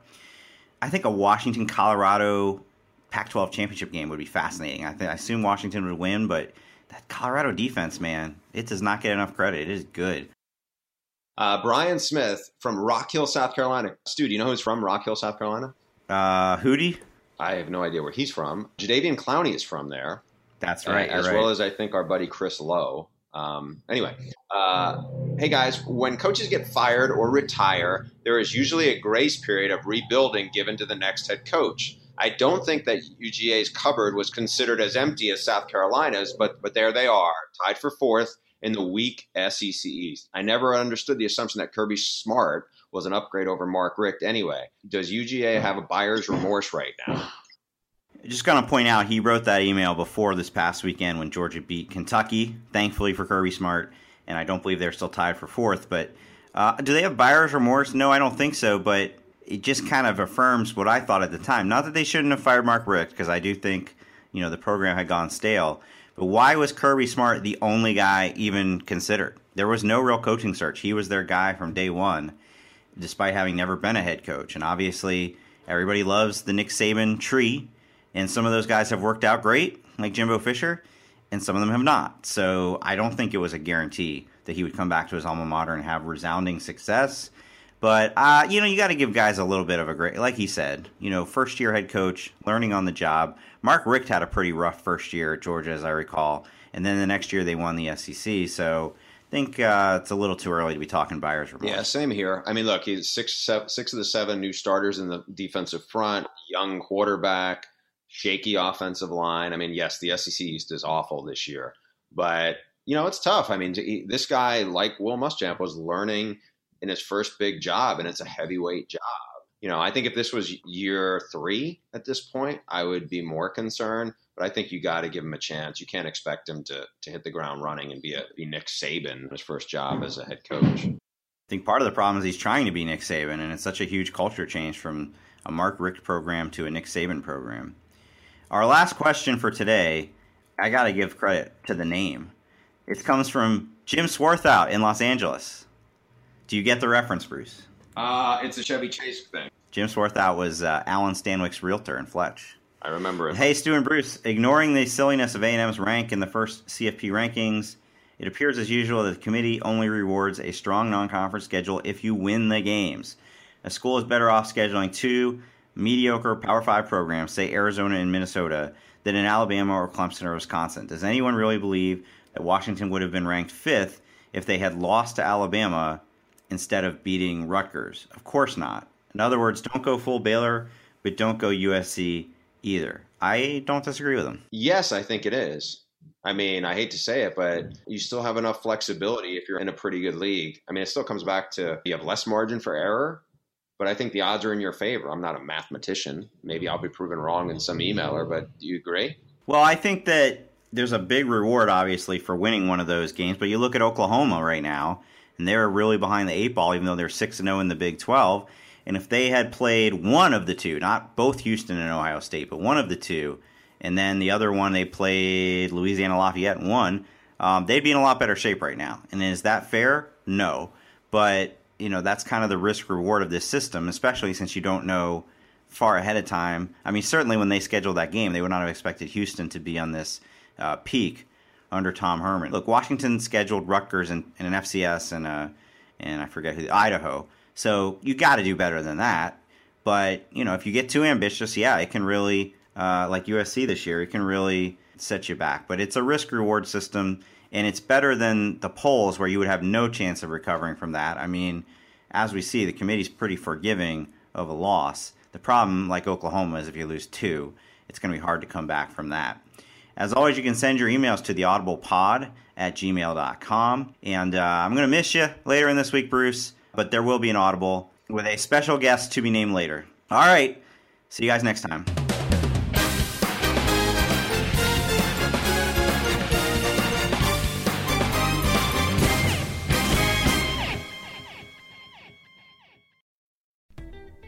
I think a Washington Colorado Pac-12 championship game would be fascinating. I, think, I assume Washington would win, but that Colorado defense, man, it does not get enough credit. It is good. Uh, Brian Smith from Rock Hill, South Carolina. Stew, do you know who's from Rock Hill, South Carolina? Uh, Hootie? I have no idea where he's from. Jadeveon Clowney is from there. That's right. as right. well as I think our buddy Chris Low. Um, anyway, uh, hey guys, when coaches get fired or retire, there is usually a grace period of rebuilding given to the next head coach. I don't think that UGA's cupboard was considered as empty as South Carolina's, but but there they are, tied for fourth in the weak SEC East. I never understood the assumption that Kirby Smart was an upgrade over Mark Richt anyway. Does UGA have a buyer's remorse right now? Just going to point out, he wrote that email before this past weekend when Georgia beat Kentucky, thankfully for Kirby Smart, and I don't believe they're still tied for fourth. But uh, do they have buyer's remorse? No, I don't think so, but it just kind of affirms what I thought at the time. Not that they shouldn't have fired Mark Richt, because I do think, you know, the program had gone stale. But why was Kirby Smart the only guy even considered? There was no real coaching search. He was their guy from day one, despite having never been a head coach. And obviously, everybody loves the Nick Saban tree, and some of those guys have worked out great, like Jimbo Fisher, and some of them have not. So I don't think it was a guarantee that he would come back to his alma mater and have resounding success. But uh, you know, you got to give guys a little bit of a great, like he said, you know, first year head coach, learning on the job. Mark Richt had a pretty rough first year at Georgia, as I recall, and then the next year they won the SEC. So I think uh, it's a little too early to be talking buyers remorse. Yeah, same here. I mean, look, he's six, seven, six of the seven new starters in the defensive front, young quarterback, shaky offensive line. I mean, yes, the SEC East is awful this year, but you know it's tough. I mean, this guy, like Will Muschamp, was learning in his first big job, and it's a heavyweight job you know, I think if this was year three at this point, I would be more concerned. But I think you got to give him a chance. You can't expect him to to hit the ground running and be a be Nick Saban his first job as a head coach. I think part of the problem is he's trying to be Nick Saban, and it's such a huge culture change from a Mark Richt program to a Nick Saban program. Our last question for today, I got to give credit to the name. It comes from Jim Swarthout in Los Angeles. Do you get the reference, Bruce? Uh, it's a Chevy Chase thing. Jim Swarthout was uh, Alan Stanwyk's realtor in Fletch. I remember it. Hey, Stew and Bruce, ignoring the silliness of A&M's rank in the first CFP rankings, It appears as usual that the committee only rewards a strong non conference schedule if you win the games. A school is better off scheduling two mediocre Power 5 programs, say Arizona and Minnesota, than in Alabama or Clemson or Wisconsin. Does anyone really believe that Washington would have been ranked fifth if they had lost to Alabama instead of beating Rutgers? Of course not. In other words, don't go full Baylor, but don't go USC either. I don't disagree with them. Yes, I think it is. I mean, I hate to say it, but you still have enough flexibility if you're in a pretty good league. I mean, it still comes back to you have less margin for error, but I think the odds are in your favor. I'm not a mathematician. Maybe I'll be proven wrong in some emailer, but do you agree? Well, I think that there's a big reward, obviously, for winning one of those games. But you look at Oklahoma right now, and they're really behind the eight ball, even though they're six and zero oh in the Big Twelve. And if they had played one of the two, not both Houston and Ohio State, but one of the two, and then the other one they played Louisiana Lafayette and won, um, they'd be in a lot better shape right now. And is that fair? No. But, you know, that's kind of the risk reward of this system, especially since you don't know far ahead of time. I mean, certainly when they scheduled that game, they would not have expected Houston to be on this uh, peak under Tom Herman. Look, Washington scheduled Rutgers and, an FCS and, a, and I forget who, Idaho. So you got to do better than that. But you know, if you get too ambitious, yeah, it can really, uh, like USC this year, it can really set you back. But it's a risk reward system, and it's better than the polls where you would have no chance of recovering from that. I mean, as we see, the committee's pretty forgiving of a loss. The problem, like Oklahoma, is if you lose two, it's going to be hard to come back from that. As always, you can send your emails to the audiblepod at gmail.com. And uh, I'm going to miss you later in this week, Bruce but there will be an Audible with a special guest to be named later. All right. See you guys next time.